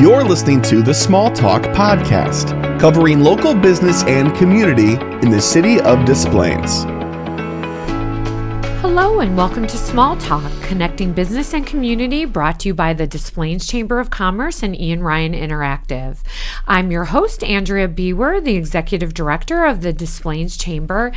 You're listening to the Small Talk Podcast, covering local business and community in the city of Des Plaines. Hello and welcome to Small Talk, connecting business and community, brought to you by the Des Plaines Chamber of Commerce and Ian Ryan Interactive. I'm your host, Andrea Bewer, the Executive Director of the Des Plaines Chamber,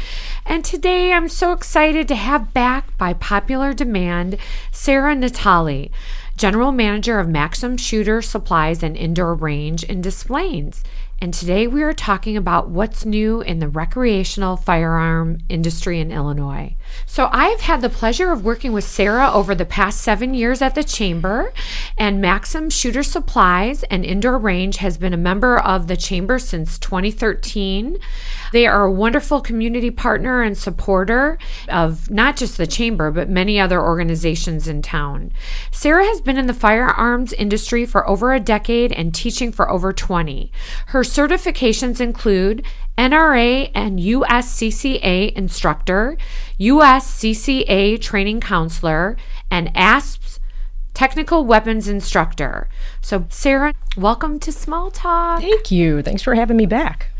and today I'm so excited to have back, by popular demand, Sarah Natalie, General Manager of Maxon Shooter Supplies and Indoor Range in Des Plaines and today we are talking about what's new in the recreational firearm industry in Illinois. So, I've had the pleasure of working with Sarah over the past seven years at the Chamber, and Maxon Shooter Supplies and Indoor Range has been a member of the Chamber since 2013. They are a wonderful community partner and supporter of not just the Chamber, but many other organizations in town. Sarah has been in the firearms industry for over a decade and teaching for over 20. Her certifications include NRA and USCCA instructor, USCCA training counselor, and ASPS technical weapons instructor. So, Sarah, welcome to Small Talk. Thank you. Thanks for having me back.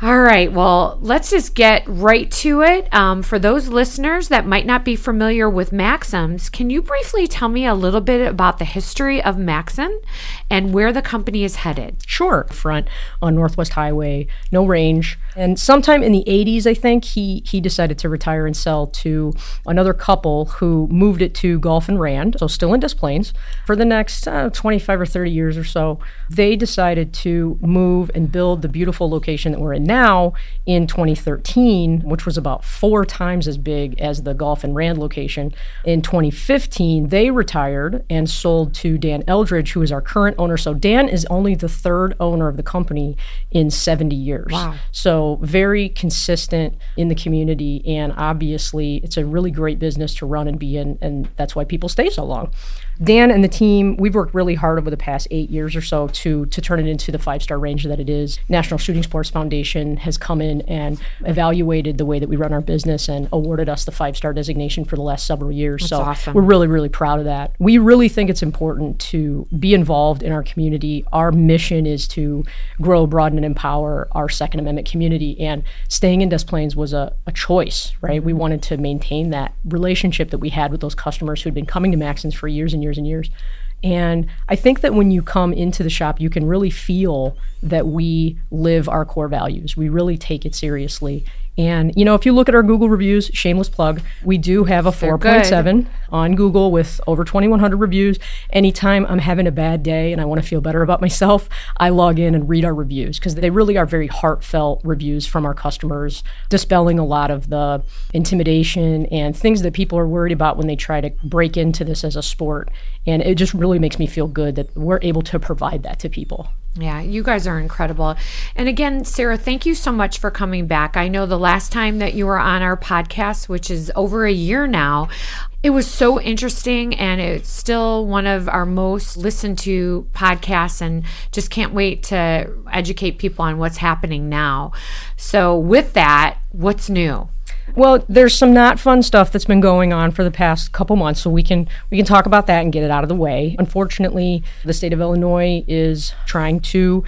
All right, well, let's just get right to it. Um, for those listeners that might not be familiar with Maxons, can you briefly tell me a little bit about the history of Maxon and where the company is headed? Sure. Front on Northwest Highway, no range. And sometime in the 80s, I think, he, he decided to retire and sell to another couple who moved it to Golf and Rand, so still in Des Plaines. For the next uh, 25 or 30 years or so, they decided to move and build the beautiful location that we're in now in 2013, which was about four times as big as the Golf and Rand location. In 2015, they retired and sold to Dan Eldridge, who is our current owner. So Dan is only the third owner of the company in 70 years. Wow. So very consistent in the community. And obviously, it's a really great business to run and be in. And that's why people stay so long. Dan and the team, we've worked really hard over the past eight years or so to to turn it into the five star range that it is. National Shooting Sports Foundation has come in and evaluated the way that we run our business and awarded us the five star designation for the last several years. That's so awesome. we're really really proud of that. We really think it's important to be involved in our community. Our mission is to grow, broaden, and empower our Second Amendment community. And staying in Des Plaines was a, a choice, right? We wanted to maintain that relationship that we had with those customers who'd been coming to Maxons for years and years and years. And I think that when you come into the shop, you can really feel that we live our core values. We really take it seriously. And, you know, if you look at our Google reviews, shameless plug, we do have a 4.7 on Google with over 2,100 reviews. Anytime I'm having a bad day and I want to feel better about myself, I log in and read our reviews because they really are very heartfelt reviews from our customers, dispelling a lot of the intimidation and things that people are worried about when they try to break into this as a sport. And it just really makes me feel good that we're able to provide that to people. Yeah, you guys are incredible. And again, Sarah, thank you so much for coming back. I know the last time that you were on our podcast, which is over a year now, it was so interesting and it's still one of our most listened to podcasts and just can't wait to educate people on what's happening now. So, with that, what's new? Well, there's some not fun stuff that's been going on for the past couple months, so we can we can talk about that and get it out of the way. Unfortunately, the state of Illinois is trying to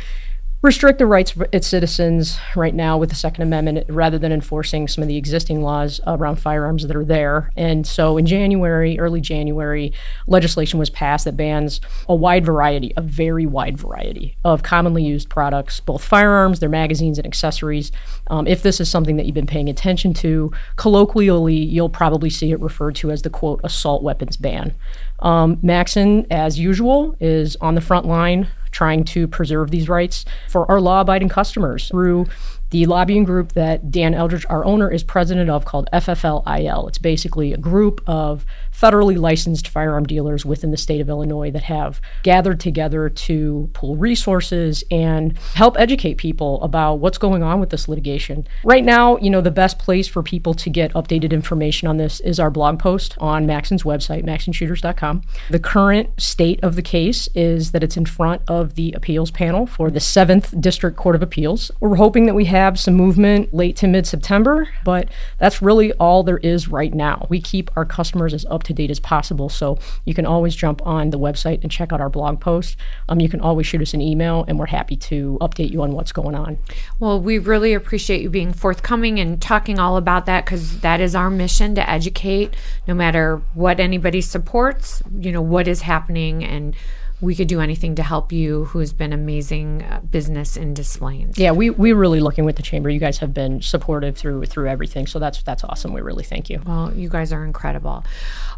restrict the rights of its citizens right now with the Second Amendment rather than enforcing some of the existing laws around firearms that are there. And so in January, early January, legislation was passed that bans a wide variety, a very wide variety of commonly used products, both firearms, their magazines, and accessories. Um, if this is something that you've been paying attention to, colloquially, you'll probably see it referred to as the quote assault weapons ban. Um, Maxon, as usual, is on the front line trying to preserve these rights for our law abiding customers through the lobbying group that Dan Eldridge, our owner, is president of called FFLIL. It's basically a group of federally licensed firearm dealers within the state of Illinois that have gathered together to pool resources and help educate people about what's going on with this litigation. Right now, you know, the best place for people to get updated information on this is our blog post on Maxon's website, maxonshooters.com. The current state of the case is that it's in front of the appeals panel for the 7th District Court of Appeals. We're hoping that we have have some movement late to mid September, but that's really all there is right now. We keep our customers as up to date as possible. So you can always jump on the website and check out our blog post. Um, you can always shoot us an email, and we're happy to update you on what's going on. Well, we really appreciate you being forthcoming and talking all about that because that is our mission to educate no matter what anybody supports, you know, what is happening and we could do anything to help you who's been amazing uh, business in Des Plaines. Yeah, we we're really looking with the chamber. You guys have been supportive through through everything. So that's that's awesome. We really thank you. Well, you guys are incredible.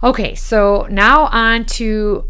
Okay, so now on to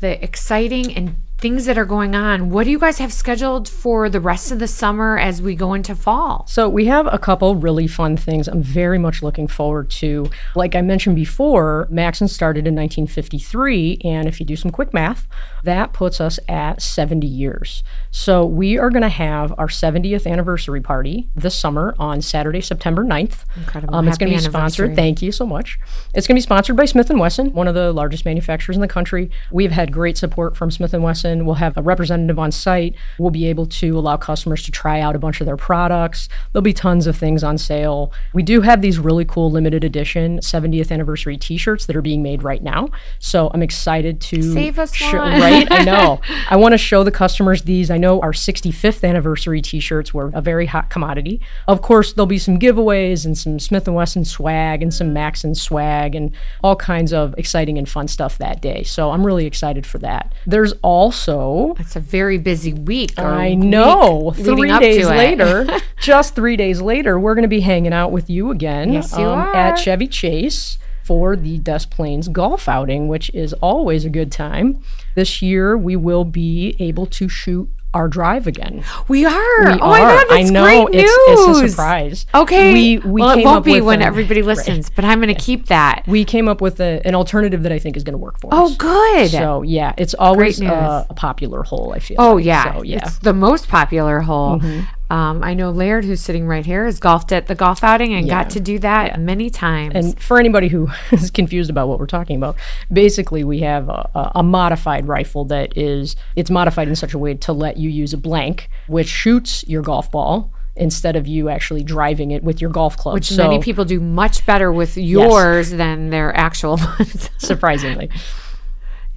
the exciting and things that are going on. What do you guys have scheduled for the rest of the summer as we go into fall? So, we have a couple really fun things I'm very much looking forward to. Like I mentioned before, Maxon started in 1953, and if you do some quick math, that puts us at 70 years. So, we are going to have our 70th anniversary party this summer on Saturday, September 9th. Incredible. Um, it's going to be sponsored. Thank you so much. It's going to be sponsored by Smith & Wesson, one of the largest manufacturers in the country. We've had great support from Smith & Wesson. We'll have a representative on site. We'll be able to allow customers to try out a bunch of their products. There'll be tons of things on sale. We do have these really cool limited edition 70th anniversary t-shirts that are being made right now. So I'm excited to Save us show, one. right? I know. I want to show the customers these. I know our 65th anniversary t-shirts were a very hot commodity. Of course, there'll be some giveaways and some Smith & Wesson swag and some Maxon swag and all kinds of exciting and fun stuff that day. So I'm really excited for that. There's also So it's a very busy week. I know. week Three days later, just three days later, we're going to be hanging out with you again um, Yes, you are. at Chevy Chase for the Des Plaines golf outing, which is always a good time. This year, we will be able to shoot our drive again. We are. We oh my. God, that's I know great news. it's, it's a surprise. Okay. we we well, it won't up be with when a- everybody listens, but I'm going to keep that. We came up with a, an alternative that I think is going to work for us. Oh, good. So yeah, it's always uh, a popular hole. I feel. Oh like. yeah, So, yeah. Mm-hmm. it's the most popular hole. Um, I know Laird, who's sitting right here, has golfed at the golf outing and got to do that many times. And for anybody who is confused about what we're talking about, basically we have a, a, modified rifle that is it's modified in such a way to let you use a blank, which shoots your golf ball instead of you actually driving it with your golf club. which so, many people do much better with yours than their actual ones. surprisingly.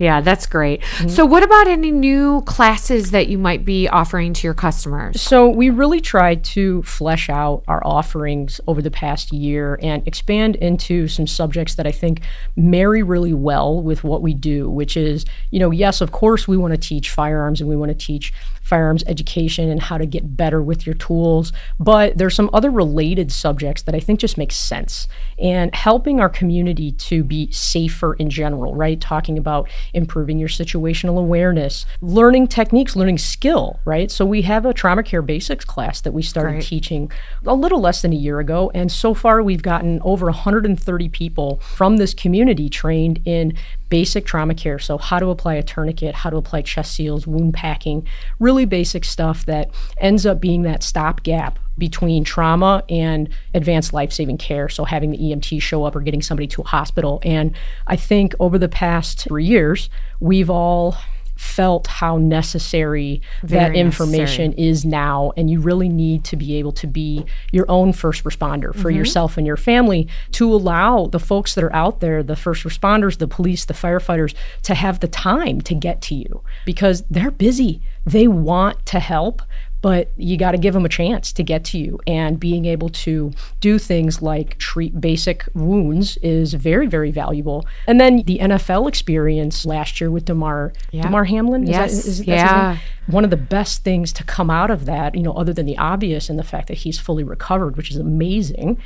Yeah, that's great. Mm-hmm. So, what about any new classes that you might be offering to your customers? So we really tried to flesh out our offerings over the past year and expand into some subjects that I think marry really well with what we do, which is, you know, yes, of course we want to teach firearms and we want to teach firearms education and how to get better with your tools, but there's some other related subjects that I think just make sense and helping our community to be safer in general, right? Talking about improving your situational awareness, learning techniques, learning skill, right? So we have a trauma care basics class that we started Great. teaching a little less than a year ago. And so far, we've gotten over 130 people from this community trained in basic trauma care. So, how to apply a tourniquet, how to apply chest seals, wound packing, really basic stuff that ends up being that stopgap between trauma and advanced life saving care. So, having the EMT show up or getting somebody to a hospital. And I think over the past three years, we've all felt how necessary that Very information is now and you really need to be able to be your own first responder for mm-hmm. yourself and your family to allow the folks that are out there the first responders the police the firefighters to have the time to get to you because they're busy. They want to help but you got to give them a chance to get to you and being able to do things like treat basic wounds is very very valuable and then the nfl experience last year with Damar Yeah. Damar Hamlin is that- Yes. is- that's his Yeah. One of the best things to come out of that, you know, other than the obvious and the fact that he's fully recovered, which is amazing,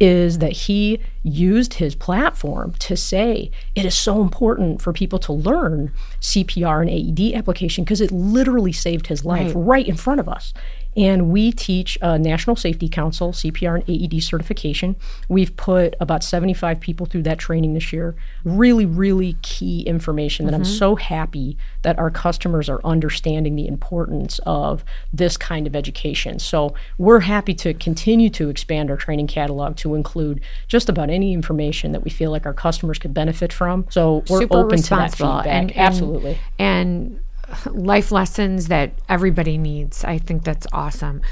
is that he used his platform to say it is so important for people to learn CPR and AED application because it literally saved his life Right. right in front of us. And we teach a National Safety Council CPR and AED certification. We've put about 75 people through that training this year. Really, really key information that I'm mm-hmm. so happy that our customers are understanding the importance of this kind of education. So we're happy to continue to expand our training catalog to include just about any information that we feel like our customers could benefit from. So we're Super open to that feedback. and- and- Absolutely. and life lessons that everybody needs. I think that's awesome.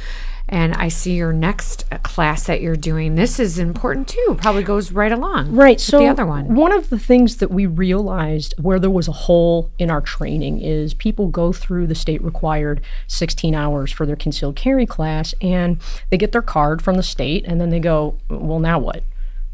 And I see your next class that you're doing. This is important too. Probably goes right along. Right. with So the other one. One of the things that we realized where there was a hole in our training is people go through the state required 16 hours for their concealed carry class and they get their card from the state and then they go, well, now what?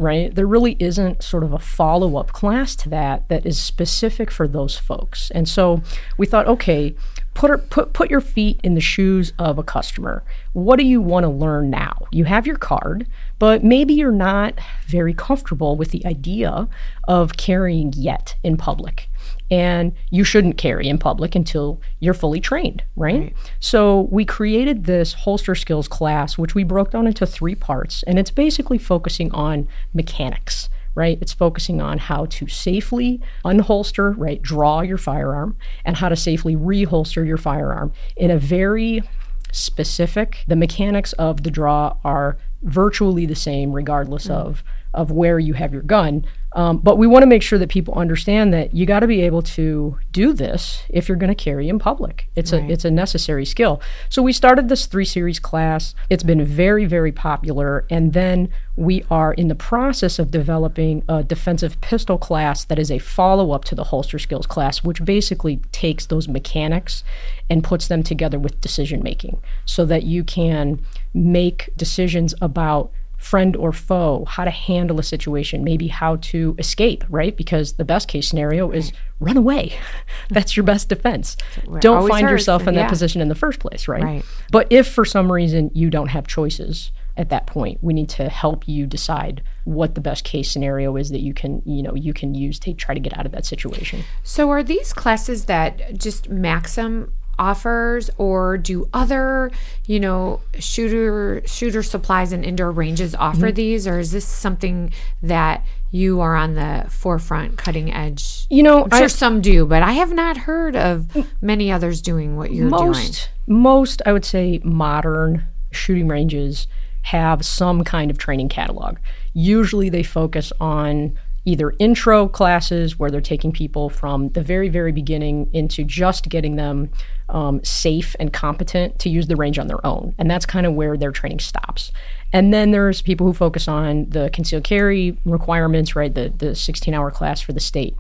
Right? There really isn't sort of a follow up class to that that is specific for those folks. And so we thought, okay, put, put, put your feet in the shoes of a customer. What do you want to learn now? You have your card, but maybe you're not very comfortable with the idea of carrying yet in public. And you shouldn't carry in public until you're fully trained, right? So we created this holster skills class, which we broke down into three parts, and it's basically focusing on mechanics right? It's focusing on how to safely unholster, right, draw your firearm, and how to safely reholster your firearm in a very specific. The mechanics of the draw are virtually the same, regardless mm. of of where you have your gun. Um, but we want to make sure that people understand that you got to be able to do this if you're going to carry in public. It's a it's a necessary skill. So we started this three series class. It's been very very popular, and then we are in the process of developing a defensive pistol class that is a follow up to the holster skills class, which basically takes those mechanics and puts them together with decision making, so that you can make decisions about friend or foe, how to handle a situation, maybe how to escape, right? Because the best case scenario is run away. That's your best defense. Don't find yourself in yeah. that position in the first place, right? Right. But if for some reason you don't have choices at that point, we need to help you decide what the best case scenario is that you can, you know, you can use to try to get out of that situation. So are these classes that just Maxon offers or do other, you know, shooter shooter supplies and indoor ranges offer Mm-hmm. these or is this something that you are on the forefront cutting edge? You know, I'm sure I- some do, but I have not heard of many others doing what you're doing. most most I would say modern shooting ranges have some kind of training catalog. Usually they focus on either intro classes where they're taking people from the very very beginning into just getting them um, safe and competent to use the range on their own. And that's kind of where their training stops. And then there's people who focus on the concealed carry requirements right? The, the 16 hour class for the state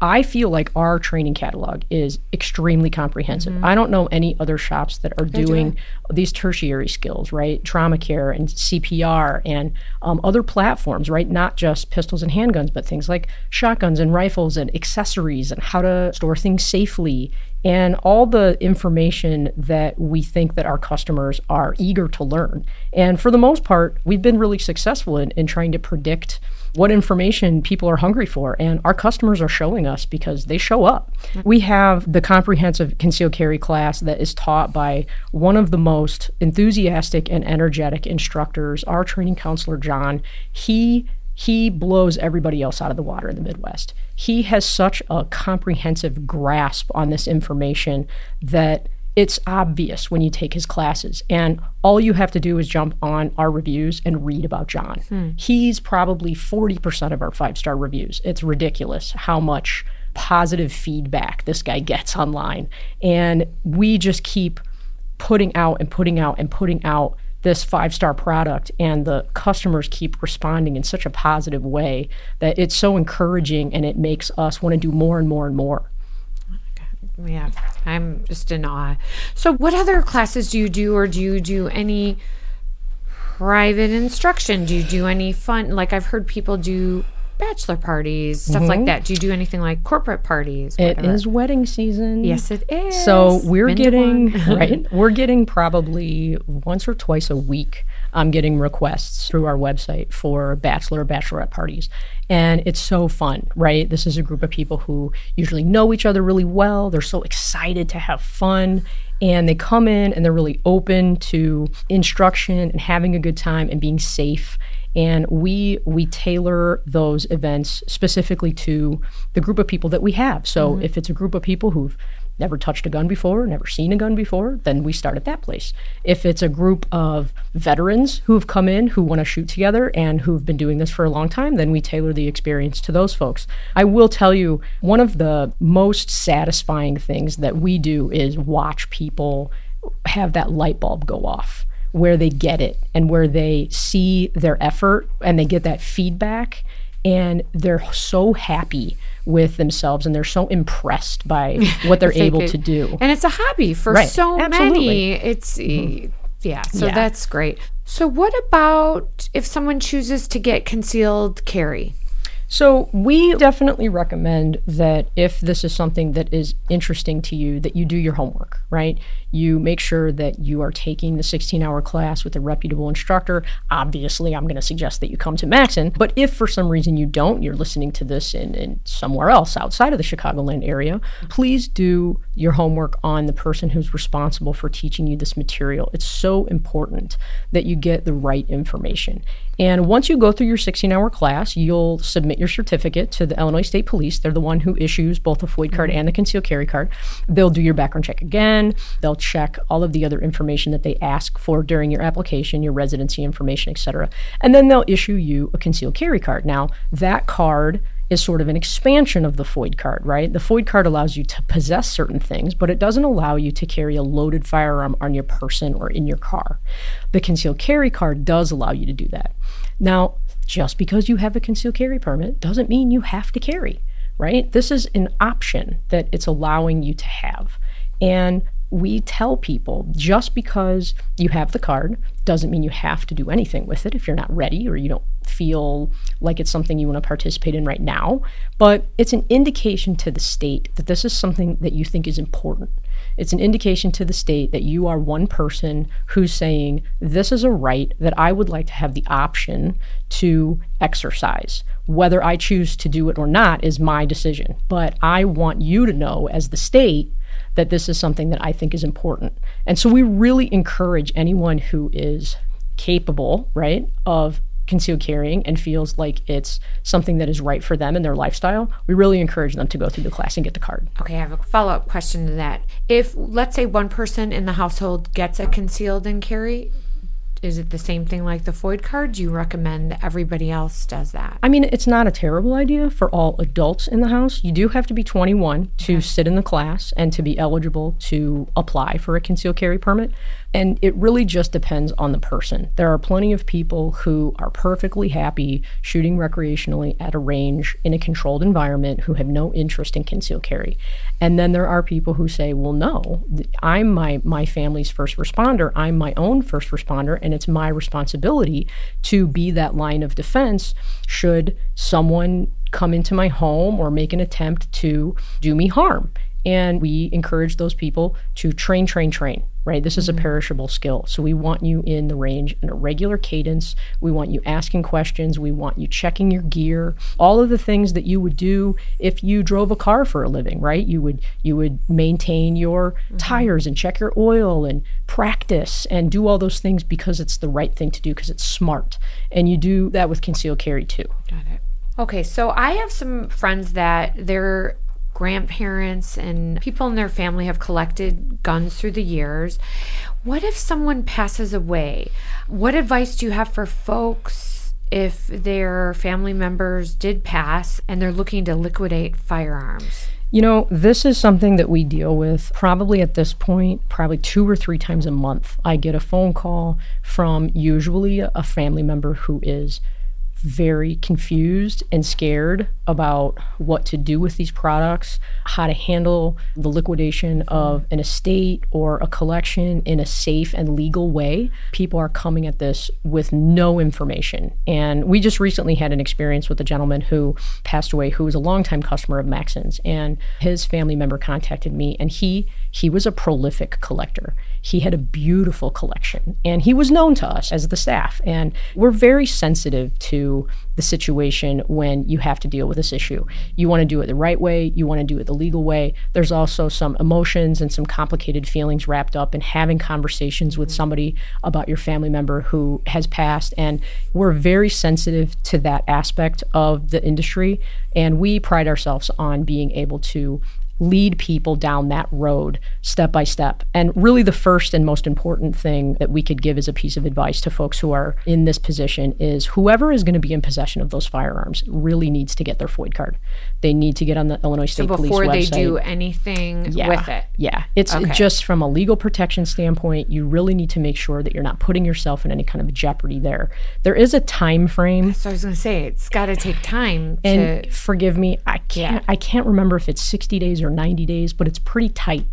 I feel like our training catalog is extremely comprehensive. I don't know any other shops that are doing these tertiary skills, right? Trauma care and CPR and um, other platforms, right? Not just pistols and handguns, but things like shotguns and rifles and accessories and how to store things safely and all the information that we think that our customers are eager to learn. And for the most part, we've been really successful in, in trying to predict what information people are hungry for. And our customers are showing us because they show up. We have the comprehensive concealed carry class that is taught by one of the most enthusiastic and energetic instructors, our training counselor, John. He he blows everybody else out of the water in the Midwest. He has such a comprehensive grasp on this information that it's obvious when you take his classes. And all you have to do is jump on our reviews and read about John. Hmm. He's probably 40% of our five star reviews. It's ridiculous how much positive feedback this guy gets online. And we just keep putting out and putting out and putting out this five star product and the customers keep responding in such a positive way that it's so encouraging and it makes us want to do more and more and more. Yeah, I'm just in awe. So, what other classes do you do, or do you do any private instruction? Do you do any fun? Like, I've heard people do bachelor parties, stuff like mm-hmm. that. Do you do anything like corporate parties? It whatever? is wedding season. Yes, it is. So we're Been getting right. We're getting probably once or twice a week. I'm getting requests through our website for bachelor or bachelorette parties, and it's so fun, right? This is a group of people who usually know each other really well. They're so excited to have fun, and they come in and they're really open to instruction and having a good time and being safe and we we tailor those events specifically to the group of people that we have. So mm-hmm. if it's a group of people who've never touched a gun before never seen a gun before then we start at that place. If it's a group of veterans who've come in who want to shoot together and who've been doing this for a long time then we tailor the experience to those folks. I will tell you one of the most satisfying things that we do is watch people have that light bulb go off where they get it and where they see their effort and they get that feedback and they're so happy with themselves and they're so impressed by what they're able could- to do. And it's a hobby for Right. so Absolutely. many. It's mm-hmm. yeah, so Yeah. that's great. So what about if someone chooses to get concealed carry? So we definitely recommend that if this is something that is interesting to you, that you do your homework, right? You make sure that you are taking the 16-hour class with a reputable instructor. Obviously, I'm going to suggest that you come to Maxon. But if for some reason you don't, you're listening to this in, in somewhere else outside of the Chicagoland area, please do your homework on the person who's responsible for teaching you this material. It's so important that you get the right information. And once you go through your 16 hour class, you'll submit your certificate to the Illinois State Police. They're the one who issues both the FOID card and the concealed carry card. They'll do your background check again. They'll check all of the other information that they ask for during your application, your residency information, etc. And then they'll issue you a concealed carry card. Now, that card is sort of an expansion of the FOID card, right? The FOID card allows you to possess certain things, but it doesn't allow you to carry a loaded firearm on your person or in your car. The concealed carry card does allow you to do that. Now, just because you have a concealed carry permit doesn't mean you have to carry, right? This is an option that it's allowing you to have. And we tell people just because you have the card doesn't mean you have to do anything with it if you're not ready or you don't feel like it's something you want to participate in right now. But it's an indication to the state that this is something that you think is important. It's an indication to the state that you are one person who's saying, This is a right that I would like to have the option to exercise. Whether I choose to do it or not is my decision. But I want you to know, as the state, that this is something that I think is important. And so we really encourage anyone who is capable, right, of concealed carrying and feels like it's something that is right for them and their lifestyle, we really encourage them to go through the class and get the card. Okay, I have a follow up question to that. If, let's say, one person in the household gets a concealed and carry, is it the same thing like the FOID card? Do you recommend that everybody else does that? I mean, it's not a terrible idea for all adults in the house. You do have to be 21 to sit in the class and to be eligible to apply for a concealed carry permit. And it really just depends on the person. There are plenty of people who are perfectly happy shooting recreationally at a range in a controlled environment who have no interest in concealed carry. And then there are people who say, well, no, I'm my, my family's first responder. I'm my own first responder, and it's my responsibility to be that line of defense should someone come into my home or make an attempt to do me harm. And we encourage those people to train, train, train, right? This is a mm-hmm. perishable skill. So we want you in the range in a regular cadence. We want you asking questions. We want you checking your gear. All of the things that you would do if you drove a car for a living, right? You would you would maintain your mm-hmm. tires and check your oil and practice and do all those things because it's the right thing to do because it's smart. And you do that with concealed carry too. Got it. Okay, so I have some friends that their grandparents and people in their family have collected guns through the years. What if someone passes away? What advice do you have for folks if their family members did pass and they're looking to liquidate firearms? You know, this is something that we deal with probably at this point, probably two or three times a month. I get a phone call from usually a family member who is very confused and scared about what to do with these products, how to handle the liquidation of an estate or a collection in a safe and legal way. People are coming at this with no information. And we just recently had an experience with a gentleman who passed away who was a longtime customer of Maxon's and his family member contacted me and he he was a prolific collector. He had a beautiful collection and he was known to us as the staff and we're very sensitive to the situation when you have to deal with this issue. You want to do it the right way, you want to do it the legal way. There's also some emotions and some complicated feelings wrapped up in having conversations with somebody about your family member who has passed. And we're very sensitive to that aspect of the industry. And we pride ourselves on being able to lead people down that road step by step. And really, the first and most important thing that we could give as a piece of advice to folks who are in this position is whoever is going to be in possession of those firearms really needs to get their FOID card. They need to get on the Illinois State so Police before they do anything yeah, with it. Yeah, it's Okay. just from a legal protection standpoint, you really need to make sure that you're not putting yourself in any kind of jeopardy there. There is a time frame So I was going to say it's got to take time and to forgive me, I can't I can't remember if it's 60 days or 90 days, but it's pretty tight.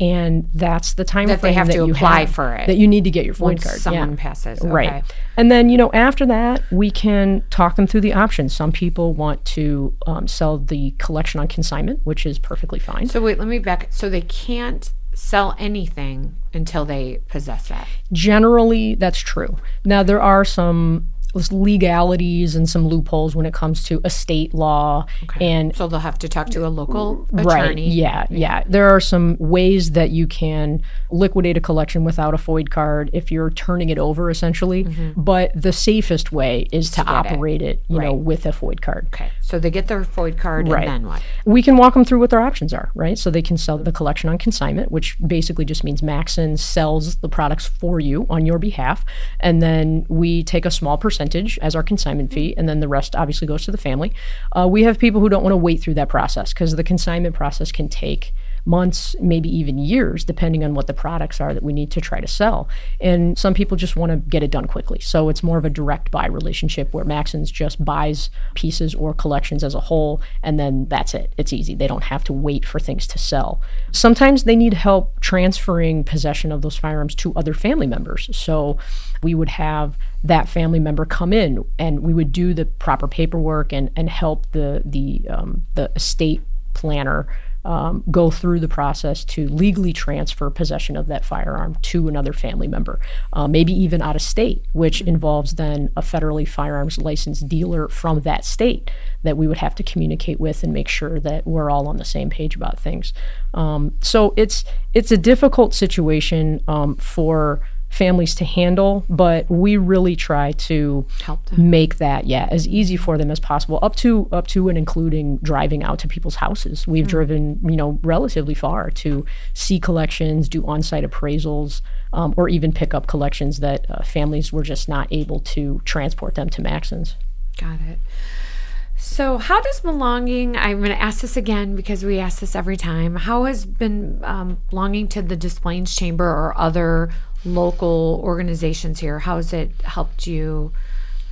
And that's the time Mm-hmm. That they have that to you apply have- for it That you need to get your once card. someone yeah. passes. Right. And then, you know, after that, we can talk them through the options. Some people want to um, sell the collection on consignment, which is perfectly fine. So wait, let me back. So they can't sell anything until they possess that. Generally, that's true. Now, there are some legalities and some loopholes when it comes to estate law and So they'll have to talk to a local Right. attorney. Yeah, yeah. There are some ways that you can liquidate a collection without a FOID card if you're turning it over, essentially. Mm-hmm. But the safest way is to, get it. operate it, you know, with a FOID card. Okay. So they get their FOID card Right. and then what? We can walk them through what their options are, right? So they can sell the collection on consignment, which basically just means Maxon sells the products for you on your behalf. And then we take a small percentage as our consignment fee, and then the rest obviously goes to the family. Uh, we have people who don't want to wait through that process because the consignment process can take months, maybe even years, depending on what the products are that we need to try to sell. And some people just want to get it done quickly. So it's more of a direct buy relationship where Maxons just buys pieces or collections as a whole, and then that's it. It's easy. They don't have to wait for things to sell. Sometimes they need help transferring possession of those firearms to other family members. So we would have that family member come in and we would do the proper paperwork and, and help the the um, the estate planner um, go through the process to legally transfer possession of that firearm to another family member, uh, maybe even out of state, which involves then a federally firearms licensed dealer from that state that we would have to communicate with and make sure that we're all on the same page about things. Um, so it's it's a difficult situation um, for families to handle, but we really try to Help them. make that yeah as easy for them as possible up to up to and including driving out to people's houses we've driven you know relatively far to see collections do on-site appraisals um, or even pick up collections that uh, families were just not able to transport them to maxons Got it. So, how does belonging? I'm going to ask this again because we ask this every time. How has been um, belonging to the Des Plaines Chamber or other local organizations here? How has it helped you?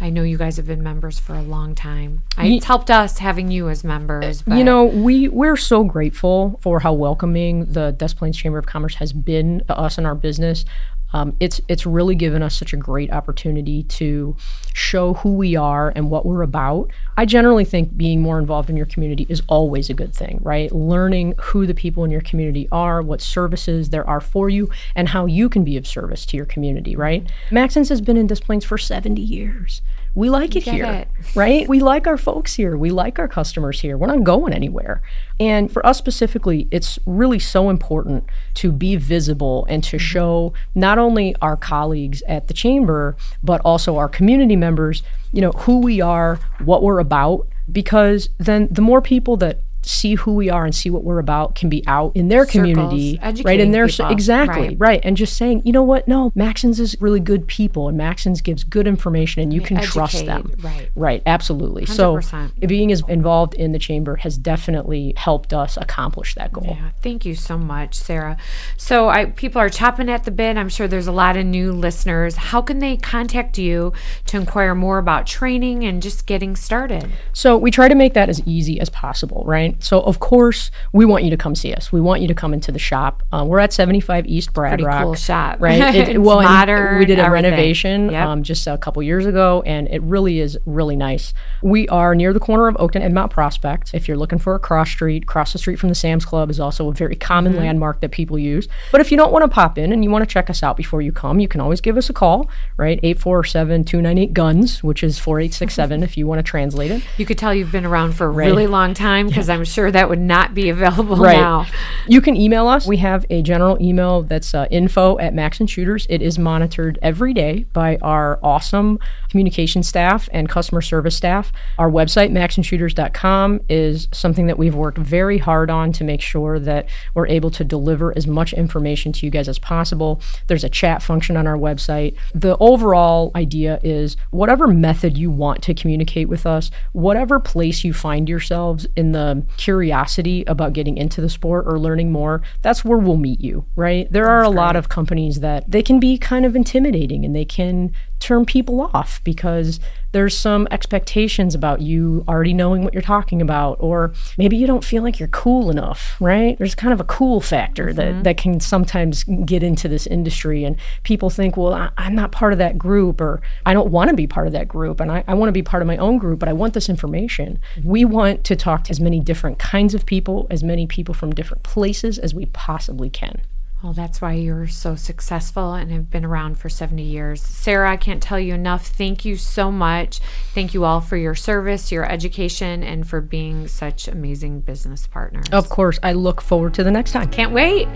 I know you guys have been members for a long time. It's helped us having you as members. Eh, but you know we we're so grateful for how welcoming the Des Plaines Chamber of Commerce has been to us and our business. Um, it's it's really given us such a great opportunity to show who we are and what we're about. I generally think being more involved in your community is always a good thing, right? Learning who the people in your community are, what services there are for you, and how you can be of service to your community, right? Maxons has been in Des Plaines for 70 years. We like it Get here it. right? We like our folks here. We like our customers here. We're not going anywhere. And for us specifically, it's really so important to be visible and to mm-hmm. show not only our colleagues at the chamber, but also our community members, you know, who we are, what we're about, because then the more people that see who we are and see what we're about can be out in their community right in their people. exactly Right. right and just saying you know what no maxons is really good people and maxons gives good information and you can trust them right. Right, absolutely. So 100%. being as involved in the chamber has definitely helped us accomplish that goal. Yeah, thank you so much, Sarah. So, I people are chopping at the bit. I'm sure there's a lot of new listeners. How can they contact you to inquire more about training and just getting started? So we try to make that as easy as possible, right? So of course we want you to come see us. We want you to come into the shop. Uh, we're at 75 East Brad Pretty Rock. cool shop. right? It's and modern, We did a everything. renovation Yep. um, just a couple years ago, and it really is really nice. We are near the corner of Oakton and Mount Prospect. If you're looking for a cross street, cross the street from the Sam's Club is also a very common Mm-hmm. landmark that people use. But if you don't want to pop in and you want to check us out before you come, you can always give us a call, right? 847 298 GUNS, which is 4867 if you want to translate it. You could tell you've been around for a really long time because I'm I'm sure that would not be available right. now. You can email us. We have a general email that's uh, info at Maxon Shooters. It is monitored every day by our awesome communication staff and customer service staff. Our website, maxonshooters.com, is something that we've worked very hard on to make sure that we're able to deliver as much information to you guys as possible. There's a chat function on our website. The overall idea is whatever method you want to communicate with us, whatever place you find yourselves in the curiosity about getting into the sport or learning more, that's where we'll meet you, right? There are a lot of companies that they can be kind of intimidating and they can turn people off because there's some expectations about you already knowing what you're talking about or maybe you don't feel like you're cool enough right? There's kind of a cool factor mm-hmm. that, that can sometimes get into this industry and people think well I, am not part of that group or i don't want to be part of that group and i, I want to be part of my own group but i want this information. We want to talk to as many different kinds of people as many people from different places as we possibly can well, that's why you're so successful and have been around for 70 years. Sarah, I can't tell you enough. Thank you so much. Thank you all for your service, your education, and for being such amazing business partners. Of course. I look forward to the next time. Can't wait.